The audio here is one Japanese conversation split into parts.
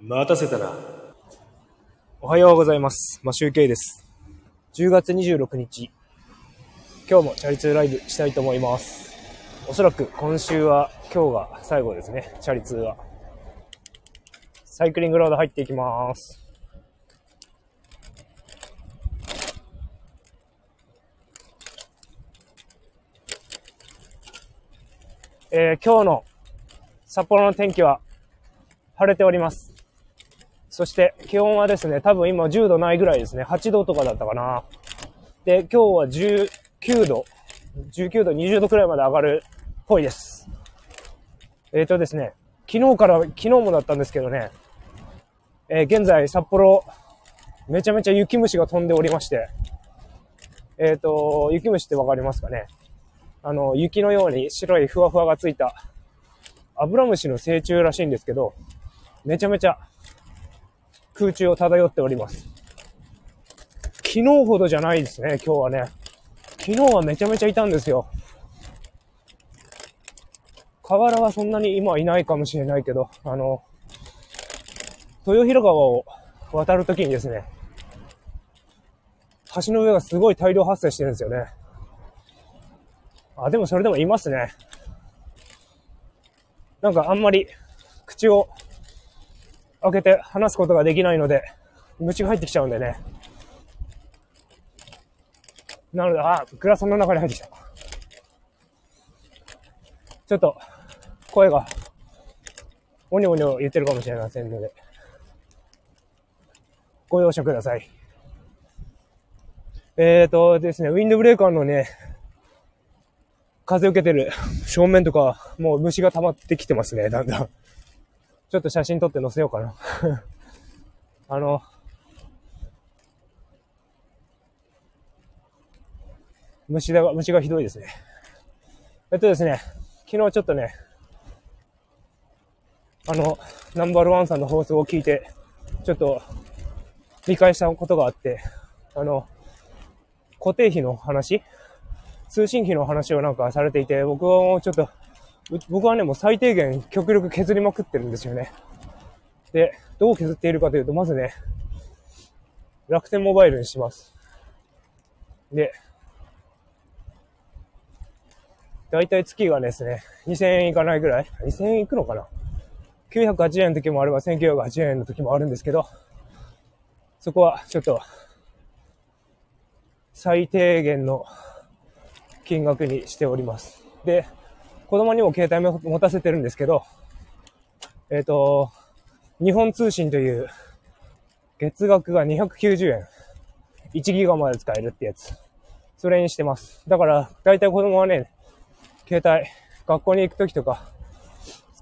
待たせたな。おはようございます。マシュウケイです。10月26日、今日もチャリ通ライブしたいと思います。おそらく今週は今日が最後ですね、チャリ通は。サイクリングロード入っていきます。えー今日の札幌の天気は晴れております。そして気温はですね、多分今10度ないぐらいですね。8度とかだったかな。で、今日は19度、19度、20度くらいまで上がるっぽいです。えっ、とですね、昨日から、昨日もだったんですけどね、えー現在札幌、めちゃめちゃ雪虫が飛んでおりまして、えっ、と、雪虫ってわかりますかねあの、雪のように白いふわふわがついた、アブラムシの成虫らしいんですけど、めちゃめちゃ空中を漂っております。昨日ほどじゃないですね、今日はね。昨日はめちゃめちゃいたんですよ。河原はそんなに今はいないかもしれないけど、あの、豊広川を渡るときにですね、橋の上がすごい大量発生してるんですよね。あ、でもそれでもいますね。なんかあんまり口を開けて話すことができないので、虫が入ってきちゃうんでね。なので、あ、グラサンの中に入ってきた。ちょっと、声が、おにょおにょ言ってるかもしれませんので、ご容赦ください。えーとですね、ウィンドブレーカーのね、風受けてる正面とか、もう虫が溜まってきてますね、だんだん。ちょっと写真撮って載せようかな。あの、虫だが、虫がひどいですね。えっとですね、昨日ちょっとね、あの、ナンバーワンさんの放送を聞いて、ちょっと理解したことがあって、あの、固定費の話？通信費の話をなんかされていて、僕はもうちょっと、僕はね、もう最低限極力削りまくってるんですよね。で、どう削っているかというと、まずね、楽天モバイルにします。で、だいたい月がですね、2000円いかないぐらい ?2000 円いくのかな ?980 円の時もあれば1980円の時もあるんですけど、そこはちょっと、最低限の金額にしております。で、子供にも携帯も持たせてるんですけど、えっ、と、日本通信という月額が290円。1ギガまで使えるってやつ。それにしてます。だから、だいたい子供はね、携帯、学校に行くときとか、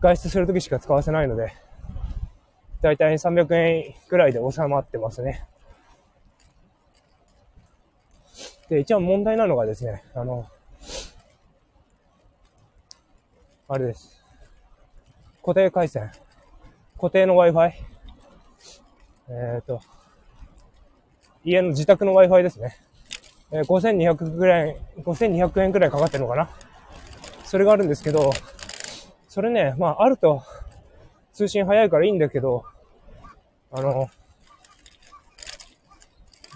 外出するときしか使わせないので、だいたい300円くらいで収まってますね。で、一番問題なのがですね、あの、あれです。固定回線。固定の Wi-Fi。えっ、と、家の自宅の Wi-Fi ですね。えー5200ぐらい、5200円くらいかかってるのかなそれがあるんですけど、それね、まあ、あると通信早いからいいんだけど、あの、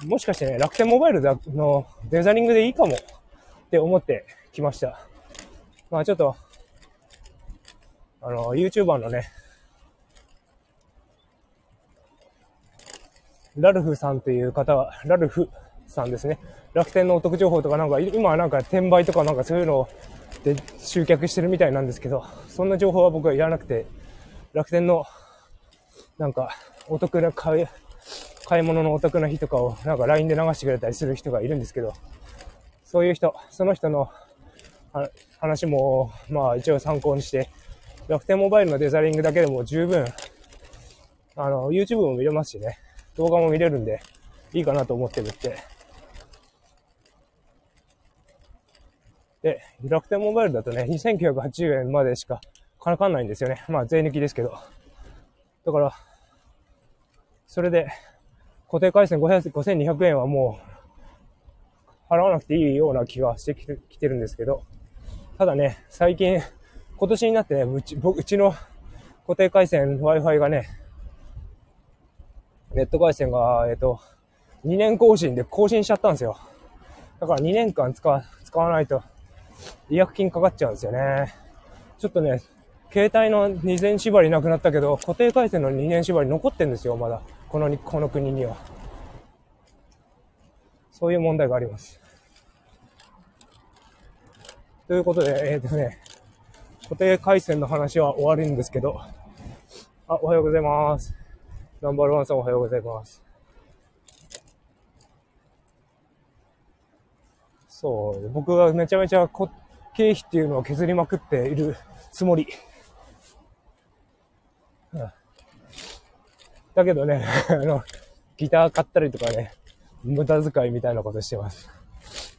もしかしてね、楽天モバイルのデザリングでいいかもって思ってきました。まあちょっと、あの、YouTuber のね、ラルフさんという方は、ラルフさんですね。楽天のお得情報とかなんか、今はなんか転売とかなんかそういうので集客してるみたいなんですけど、そんな情報は僕はいらなくて、楽天のなんかお得な買い、買い物のお得な日とかをなんか LINE で流してくれたりする人がいるんですけど、そういう人、その人の話も、まあ一応参考にして、楽天モバイルのデザリングだけでも十分、あの、YouTube も見れますしね、動画も見れるんで、いいかなと思ってるって。で、楽天モバイルだとね、2980円までしかからかんないんですよね。まあ税抜きですけど。だから、それで、固定回線5200円はもう、払わなくていいような気がしてきてるんですけど、ただね、最近、今年になってね、うち僕うちの固定回線 Wi-Fi がね、ネット回線が、えっ、と、2年更新で更新しちゃったんですよ。だから2年間使わ、使わないと、違約金かかっちゃうんですよね。ちょっとね、携帯の2年縛りなくなったけど、固定回線の2年縛り残ってんですよ、まだ。この、この国には。そういう問題があります。ということで、えっ、ー、とね、固定回線の話は終わるんですけど、あ、おはようございます。ナンバーワンさんおはようございます。そう、僕がめちゃめちゃ経費っていうのを削りまくっているつもり。だけどね、あの、ギター買ったりとかね、無駄遣いみたいなことしてます。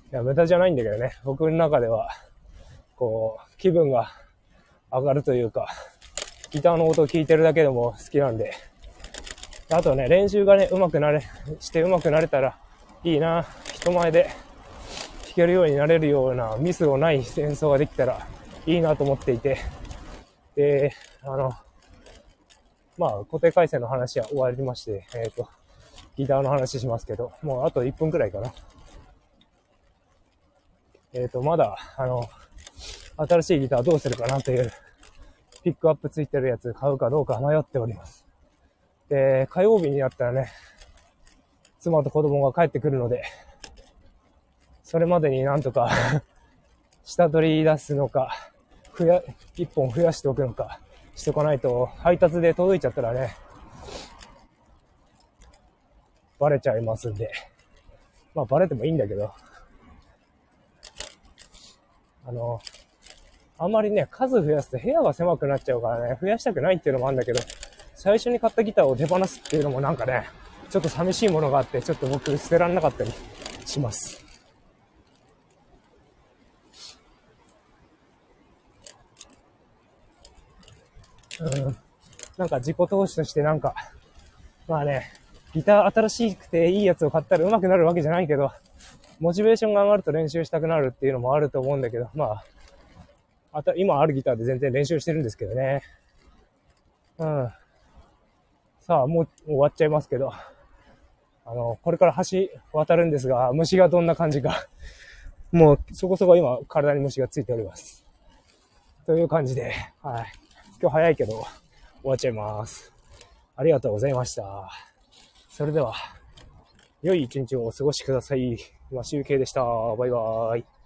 いや、無駄じゃないんだけどね、僕の中では、こう、気分が上がるというか、ギターの音を聴いてるだけでも好きなんで、あとね、練習がね、上手くなれ、して上手くなれたらいいな。人前で弾けるようになれるようなミスのない演奏ができたらいいなと思っていて、で、あの、まあ、固定回線の話は終わりまして、えっ、ー、と、ギターの話しますけど、もうあと1分くらいかな。えっ、ー、と、まだ、あの、新しいギターどうするかなという、ピックアップついてるやつ買うかどうか迷っております。で、火曜日になったらね、妻と子供が帰ってくるので、それまでになんとか 下取り出すのか、増や、一本増やしておくのか、しておかないと、配達で届いちゃったらね、バレちゃいますんで。まあ、バレてもいいんだけど、あの、あんまりね、数増やすと部屋が狭くなっちゃうからね、増やしたくないっていうのもあるんだけど、最初に買ったギターを手放すっていうのもなんかね、ちょっと寂しいものがあって、ちょっと僕捨てられなかったりします。うん。なんか自己投資としてなんか、まあね、ギター新しくていいやつを買ったら上手くなるわけじゃないけど、モチベーションが上がると練習したくなるっていうのもあると思うんだけど、まあ、あた今あるギターで全然練習してるんですけどね。うん。さあ、もう終わっちゃいますけど、あの、これから橋渡るんですが、虫がどんな感じか、もうそこそこ今体に虫がついております。という感じで、はい。今日早いけど終わっちゃいます。ありがとうございました。それでは、良い一日をお過ごしください。今集計でした。バイバーイ。